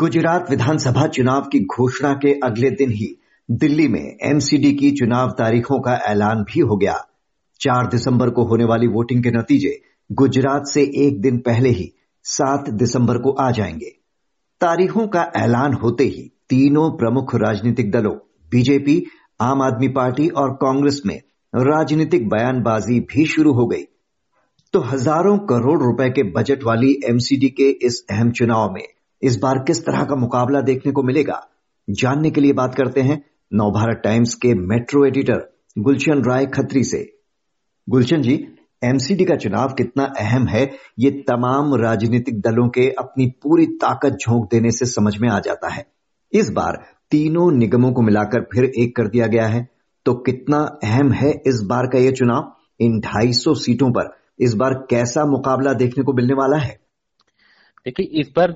गुजरात विधानसभा चुनाव की घोषणा के अगले दिन ही दिल्ली में एमसीडी की चुनाव तारीखों का ऐलान भी हो गया। चार दिसंबर को होने वाली वोटिंग के नतीजे गुजरात से एक दिन पहले ही सात दिसंबर को आ जाएँगे। तारीखों का ऐलान होते ही तीनों प्रमुख राजनीतिक दलों, बीजेपी, आम आदमी पार्टी और कांग्रेस में राजनीतिक बयानबाजी भी शुरू हो गई। तो हज़ारों करोड़ रुपए के बजट वाली एमसीडी के इस अहम चुनाव में इस बार किस तरह का मुकाबला देखने को मिलेगा? जानने के लिए बात करते हैं नवभारत टाइम्स के मेट्रो एडिटर गुलशन राय खत्री से। गुलशन जी एमसीडी का चुनाव कितना अहम है? ये तमाम राजनीतिक दलों के अपनी पूरी ताकत झोंक देने से समझ में आ जाता है। इस बार तीनों निगमों को मिलाकर फिर एक कर दिया गया है। तो कितना अहम है इस बार का यह चुनाव? इन 250 सीटों पर इस बार कैसा मुकाबला देखने को मिलने वाला है? देखिए, इस बार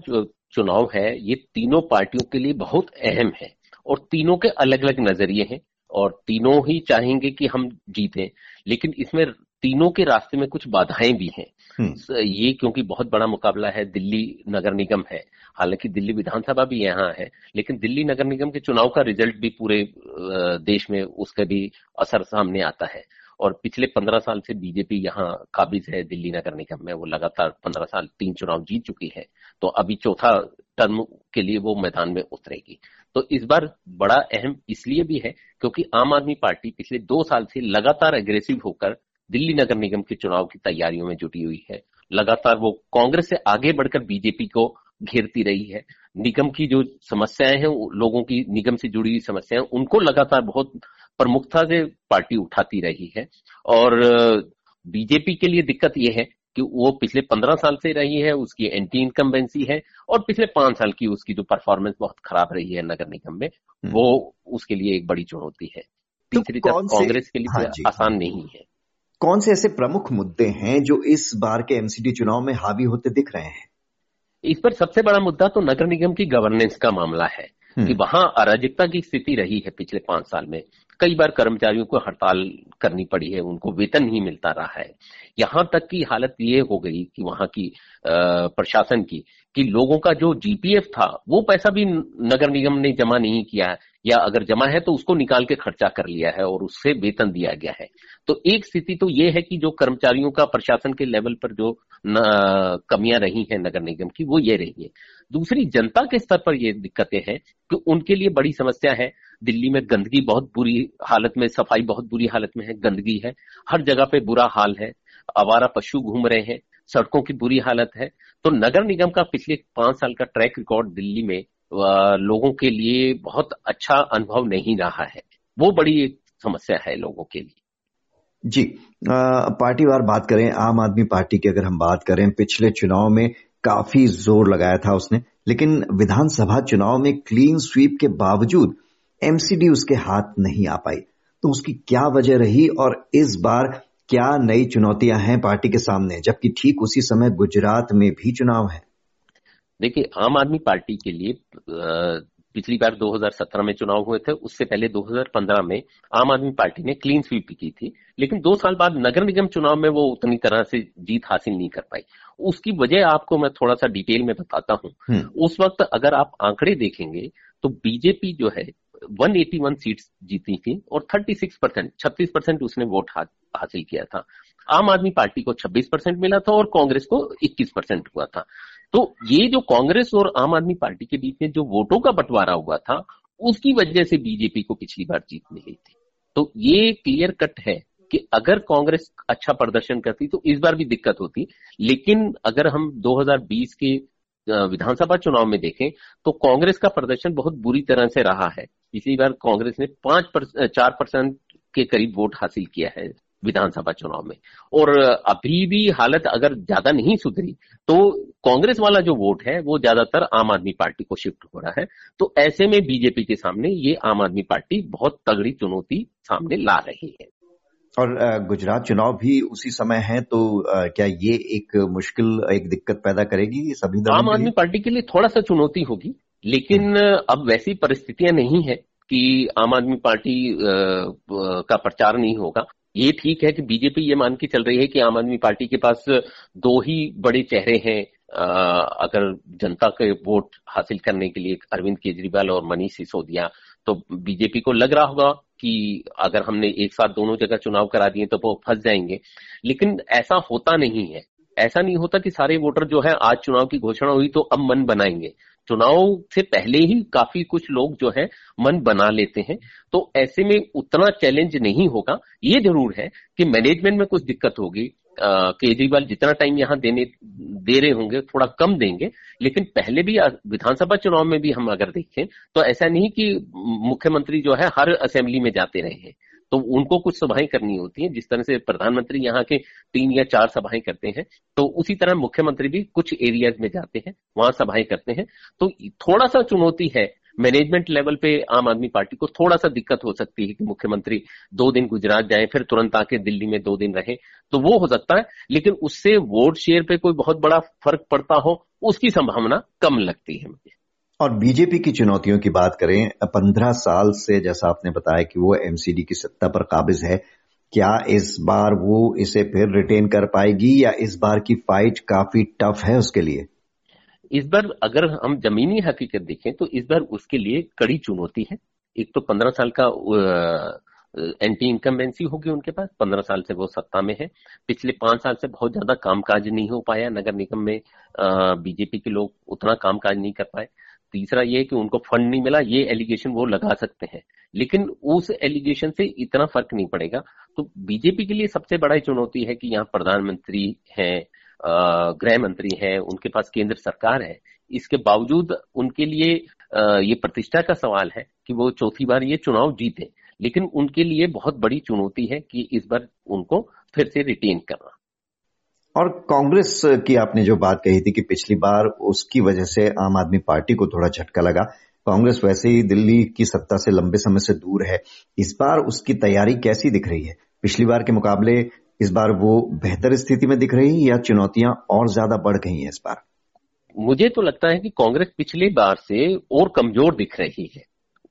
चुनाव है ये तीनों पार्टियों के लिए बहुत अहम है और तीनों के अलग अलग नज़रिए हैं और तीनों ही चाहेंगे कि हम जीतें लेकिन इसमें तीनों के रास्ते में कुछ बाधाएँ भी हैं। हम्म। ये क्योंकि बहुत बड़ा मुकाबला है दिल्ली नगर निगम है। हालाँकि दिल्ली विधानसभा भी यहाँ है लेकिन दिल्ली नगर निगम के चुनाव का रिज़ल्ट भी पूरे देश में उसका भी असर सामने आता है। और पिछले पंद्रह साल से बीजेपी यहाँ काबिज है दिल्ली नगर निगम में, वो लगातार पंद्रह साल तीन चुनाव जीत चुकी है तो अभी चौथा टर्म के लिए वो मैदान में उतरेगी। तो इस बार बड़ा अहम इसलिए भी है क्योंकि आम आदमी पार्टी पिछले दो साल से लगातार एग्रेसिव होकर दिल्ली नगर निगम के चुनाव की तैयारियों में जुटी हुई है। लगातार वो कांग्रेस से आगे बढ़कर बीजेपी को घेरती रही है। निगम की जो समस्याएँ हैं लोगों की निगम से जुड़ी हुई समस्याएँ उनको लगातार बहुत प्रमुखता से पार्टी उठाती रही है। और बीजेपी के लिए दिक्कत यह है कि वो पिछले पंद्रह साल से रही है उसकी एंटी इनकम्बेंसी है और पिछले पाँच साल की उसकी जो परफॉर्मेंस बहुत खराब रही है नगर निगम में हम्म। वो उसके लिए एक बड़ी चुनौती है। तो तीसरी तो तरफ़ कांग्रेस के लिए हाँ आसान नहीं है। कौन से ऐसे प्रमुख मुद्दे हैं जो इस बार के एमसीडी चुनाव में हावी होते दिख रहे हैं? इस पर सबसे बड़ा मुद्दा तो नगर निगम की गवर्नेंस का मामला है कि हम्म। वहाँ अराजकता की स्थिति रही है पिछले पाँच साल में। कई बार कर्मचारियों को हड़ताल करनी पड़ी है उनको वेतन नहीं मिलता रहा है। यहाँ तक की हालत ये हो गई कि वहाँ की प्रशासन की कि लोगों का जो जीपीएफ था वो पैसा भी नगर निगम ने जमा नहीं किया है। या अगर जमा है तो उसको निकाल के खर्चा कर लिया है और उससे वेतन दिया गया है। तो एक स्थिति तो ये है कि जो कर्मचारियों का प्रशासन के लेवल पर जो कमियाँ रही हैं नगर निगम की, वो ये रही है। दूसरी, जनता के स्तर पर ये दिक्कतें हैं कि उनके लिए बड़ी समस्या है। दिल्ली में गंदगी बहुत बुरी हालत में, सफ़ाई बहुत बुरी हालत में है, गंदगी है। हर जगह पे बुरा हाल है। आवारा पशु घूम रहे हैं, सड़कों की बुरी हालत है। तो नगर निगम का पिछले पाँच साल का ट्रैक रिकॉर्ड दिल्ली में लोगों के लिए बहुत अच्छा अनुभव नहीं रहा है। वो बड़ी एक समस्या है लोगों के लिए। जी पार्टी वार बात करें, आम आदमी पार्टी की अगर हम बात करें, पिछले चुनाव में काफ़ी ज़ोर लगाया था उसने, लेकिन विधानसभा चुनाव में क्लीन स्वीप के बावजूद एमसीडी उसके हाथ नहीं आ पाई। तो उसकी क्या वजह रही और इस बार क्या नई चुनौतियाँ हैं पार्टी के सामने, जबकि ठीक उसी समय गुजरात में भी चुनाव है? देखिए आम आदमी पार्टी के लिए पिछली बार 2017 में चुनाव हुए थे उससे पहले 2015 में आम आदमी पार्टी ने क्लीन स्वीप की थी लेकिन दो साल बाद नगर निगम चुनाव में वो उतनी तरह से जीत हासिल नहीं कर पाई। उसकी वजह आपको मैं थोड़ा सा डिटेल में बताता हूँ। हम्म। उस वक्त अगर आप आंकड़े देखेंगे तो बीजेपी जो है 181 सीट्स जीती थी और 36 परसेंट छत्तीस परसेंट उसने वोट हासिल किया था। आम आदमी पार्टी को 26 परसेंट मिला था और कांग्रेस को 21 परसेंट हुआ था। तो ये जो कांग्रेस और आम आदमी पार्टी के बीच में जो वोटों का बंटवारा हुआ था, उसकी वजह से बीजेपी को पिछली बार जीत मिली थी। तो ये क्लियर कट है कि अगर कांग्रेस अच्छा प्रदर्शन करती तो इस बार भी दिक्कत होती, लेकिन अगर हम 2020 के विधानसभा चुनाव में देखें तो कांग्रेस का प्रदर्शन बहुत बुरी तरह से रहा है। पिछली बार कांग्रेस ने पाँच चार परसेंट के करीब वोट हासिल किया है। विधानसभा चुनाव में। और अभी भी हालत अगर ज़्यादा नहीं सुधरी तो कांग्रेस वाला जो वोट है वो ज़्यादातर आम आदमी पार्टी को शिफ्ट हो रहा है। तो ऐसे में बीजेपी के सामने ये आम आदमी पार्टी बहुत तगड़ी चुनौती सामने ला रही है। और गुजरात चुनाव भी उसी समय है तो क्या ये एक मुश्किल एक दिक्कत पैदा करेगी सभी आम आदमी पार्टी के लिए थोड़ा सा चुनौती होगी लेकिन हम्म। अब वैसी परिस्थितियाँ नहीं है कि आम आदमी पार्टी का प्रचार नहीं होगा। ये ठीक है कि बीजेपी ये मान के चल रही है कि आम आदमी पार्टी के पास दो ही बड़े चेहरे हैं अगर जनता के वोट हासिल करने के लिए अरविंद केजरीवाल और मनीष सिसोदिया। तो बीजेपी को लग रहा होगा कि अगर हमने एक साथ दोनों जगह चुनाव करा दिए तो वो फंस जाएँगे। लेकिन ऐसा होता नहीं है। ऐसा नहीं होता कि सारे वोटर जो है आज चुनाव की घोषणा हुई तो अब मन बनाएँगे। चुनाव से पहले ही काफ़ी कुछ लोग जो है, मन बना लेते हैं। तो ऐसे में उतना चैलेंज नहीं होगा। ये ज़रूर है कि मैनेजमेंट में कुछ दिक्कत होगी। केजरीवाल जितना टाइम यहाँ देने, दे रहे होंगे, थोड़ा कम देंगे। लेकिन पहले भी विधानसभा चुनाव में भी हम अगर देखें तो ऐसा नहीं कि मुख्यमंत्री जो है हर असेंबली में जाते रहे हैं। तो उनको कुछ सभाएँ करनी होती हैं, जिस तरह से प्रधानमंत्री यहाँ के तीन या चार सभाएँ करते हैं तो उसी तरह मुख्यमंत्री भी कुछ एरियाज़ में जाते हैं, वहाँ सभाएँ करते हैं। तो थोड़ा सा चुनौती है मैनेजमेंट लेवल पे आम आदमी पार्टी को थोड़ा सा दिक्कत हो सकती है कि मुख्यमंत्री दो दिन गुजरात जाए, फिर तुरंत आके दिल्ली में दो दिन रहे तो वो हो सकता है, लेकिन उससे वोट शेयर पे कोई बहुत बड़ा फ़र्क पड़ता हो, उसकी संभावना कम लगती है मुझे। और बीजेपी की चुनौतियों की बात करें, पंद्रह साल से जैसा आपने बताया कि वो एमसीडी की सत्ता पर काबिज है, क्या इस बार वो इसे फिर रिटेन कर पाएगी या इस बार की फाइट काफ़ी टफ है उसके लिए? इस बार अगर हम जमीनी हकीकत देखें तो इस बार उसके लिए कड़ी चुनौती है। एक तो पंद्रह साल का एंटी इनकम्बेंसी होगी उनके पास, पंद्रह साल से वो सत्ता में है। पिछले पाँच साल से बहुत ज़्यादा कामकाज नहीं हो पाया, नगर निगम में बीजेपी के लोग उतना कामकाज नहीं कर पाए। तीसरा ये कि उनको फंड नहीं मिला, ये एलिगेशन वो लगा सकते हैं। लेकिन उस एलिगेशन से इतना फ़र्क नहीं पड़ेगा। तो बीजेपी के लिए सबसे बड़ा चुनौती है कि यहाँ प्रधानमंत्री है गृह मंत्री है, उनके पास केंद्र सरकार है। इसके बावजूद उनके लिए ये प्रतिष्ठा का सवाल है कि वो चौथी बार ये चुनाव जीते। लेकिन उनके लिए बहुत बड़ी चुनौती है कि इस बार उनको फिर से रिटेन करना। और कांग्रेस की आपने जो बात कही थी कि पिछली बार उसकी वजह से आम आदमी पार्टी को थोड़ा झटका लगा। कांग्रेस वैसे ही दिल्ली की सत्ता से लंबे समय से दूर है। इस बार उसकी तैयारी कैसी दिख रही है? पिछली बार के मुकाबले इस बार वो बेहतर स्थिति में दिख रही है या चुनौतियाँ और ज़्यादा बढ़ गई हैं इस बार? मुझे तो लगता है कि कांग्रेस पिछली बार से और कमज़ोर दिख रही है।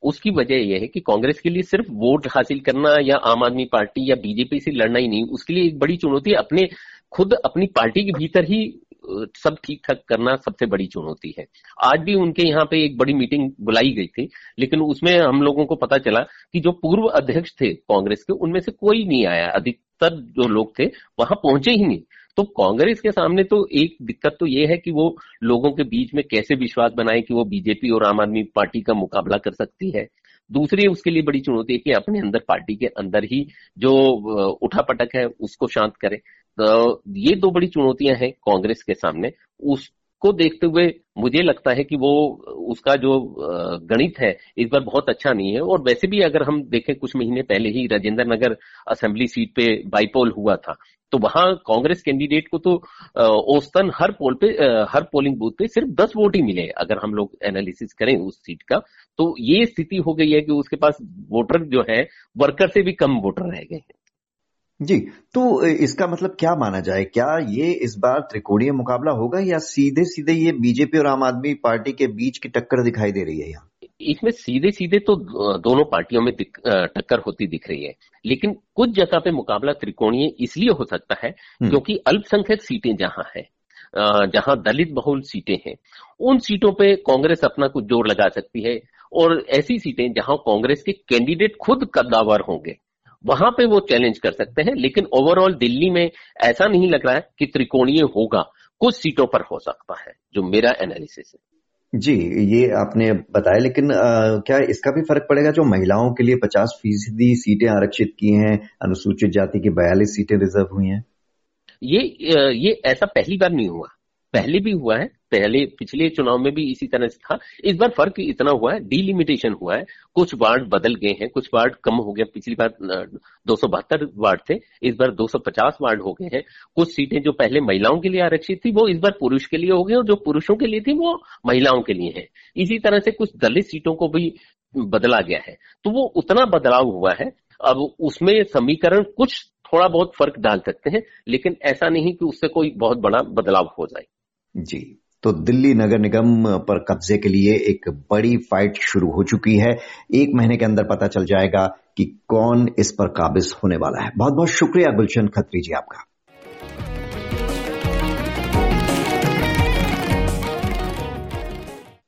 उसकी वजह यह है कि कांग्रेस के लिए सिर्फ़ वोट हासिल करना या आम आदमी पार्टी या बीजेपी से लड़ना ही नहीं, उसके लिए एक बड़ी चुनौती अपने खुद अपनी पार्टी के भीतर ही सब ठीक ठाक करना सबसे बड़ी चुनौती है। आज भी उनके यहाँ पे एक बड़ी मीटिंग बुलाई गई थी, लेकिन उसमें हम लोगों को पता चला कि जो पूर्व अध्यक्ष थे कांग्रेस के, उनमें से कोई नहीं आया। अधिकतर जो लोग थे, वहाँ पहुँचे ही नहीं। तो कांग्रेस के सामने तो एक दिक्कत तो ये है कि वो लोगों के बीच में कैसे विश्वास बनाए कि वो बीजेपी और आम आदमी पार्टी का मुकाबला कर सकती है। दूसरी उसके लिए बड़ी चुनौती है कि अपने अंदर पार्टी के अंदर ही जो उठापटक है, उसको शांत करे। तो ये दो बड़ी चुनौतियाँ हैं कांग्रेस के सामने। उसको देखते हुए मुझे लगता है कि वो, उसका जो गणित है, इस बार बहुत अच्छा नहीं है। और वैसे भी अगर हम देखें, कुछ महीने पहले ही राजेंद्र नगर असेंबली सीट पे बाईपोल हुआ था। तो वहाँ कांग्रेस कैंडिडेट को तो औसतन हर पोल पे हर पोलिंग बूथ पे सिर्फ़ दस वोट ही मिले, अगर हम लोग एनालिसिस करें उस सीट का। तो ये स्थिति हो गई है कि उसके पास वोटर जो है, वर्कर से भी कम वोटर रह गए हैं। जी तो इसका मतलब क्या माना जाए? क्या ये इस बार त्रिकोणीय मुकाबला होगा या सीधे सीधे ये बीजेपी और आम आदमी पार्टी के बीच की टक्कर दिखाई दे रही है यहाँ? इसमें सीधे सीधे तो दोनों पार्टियों में टक्कर होती दिख रही है। लेकिन कुछ जगह पे मुकाबला त्रिकोणीय इसलिए हो सकता है हम्म। क्योंकि अल्पसंख्यक सीटें जहाँ है जहाँ दलित बहुल सीटें हैं उन सीटों पे कांग्रेस अपना कुछ ज़ोर लगा सकती है। और ऐसी सीटें जहाँ कांग्रेस के कैंडिडेट खुद कद्दावर होंगे। वहाँ पे वो चैलेंज कर सकते हैं लेकिन ओवरऑल दिल्ली में ऐसा नहीं लग रहा है कि त्रिकोणीय होगा। कुछ सीटों पर हो सकता है जो मेरा एनालिसिस है। जी ये आपने बताया लेकिन आ, क्या इसका भी फ़र्क पड़ेगा जो महिलाओं के लिए पचास फ़ीसदी सीटें आरक्षित की हैं अनुसूचित जाति की बयालीस सीटें रिज़र्व हुई हैं? ये ये ऐसा पहली बार नहीं हुआ। पहले भी हुआ है पहले पिछले चुनाव में भी इसी तरह से था। इस बार फ़र्क इतना हुआ है डिलिमिटेशन हुआ है। कुछ वार्ड बदल गए हैं, कुछ वार्ड कम हो गया। पिछली बार दो सौ बहत्तर वार्ड थे, इस बार 250 वार्ड हो गए हैं। कुछ सीटें जो पहले महिलाओं के लिए आरक्षित थी, वो इस बार पुरुष के लिए हो गई और जो पुरुषों के लिए थी, वो महिलाओं के लिए है। इसी तरह से कुछ दलित सीटों को भी बदला गया है। तो वो उतना बदलाव हुआ है। अब उसमें समीकरण कुछ थोड़ा बहुत फ़र्क डाल सकते हैं, लेकिन ऐसा नहीं कि उससे कोई बहुत बड़ा बदलाव हो जाए। जी। तो दिल्ली नगर निगम पर कब्जे के लिए एक बड़ी फाइट शुरू हो चुकी है। एक महीने के अंदर पता चल जाएगा कि कौन इस पर काबिज होने वाला है। बहुत बहुत शुक्रिया, गुलशन खत्री जी आपका।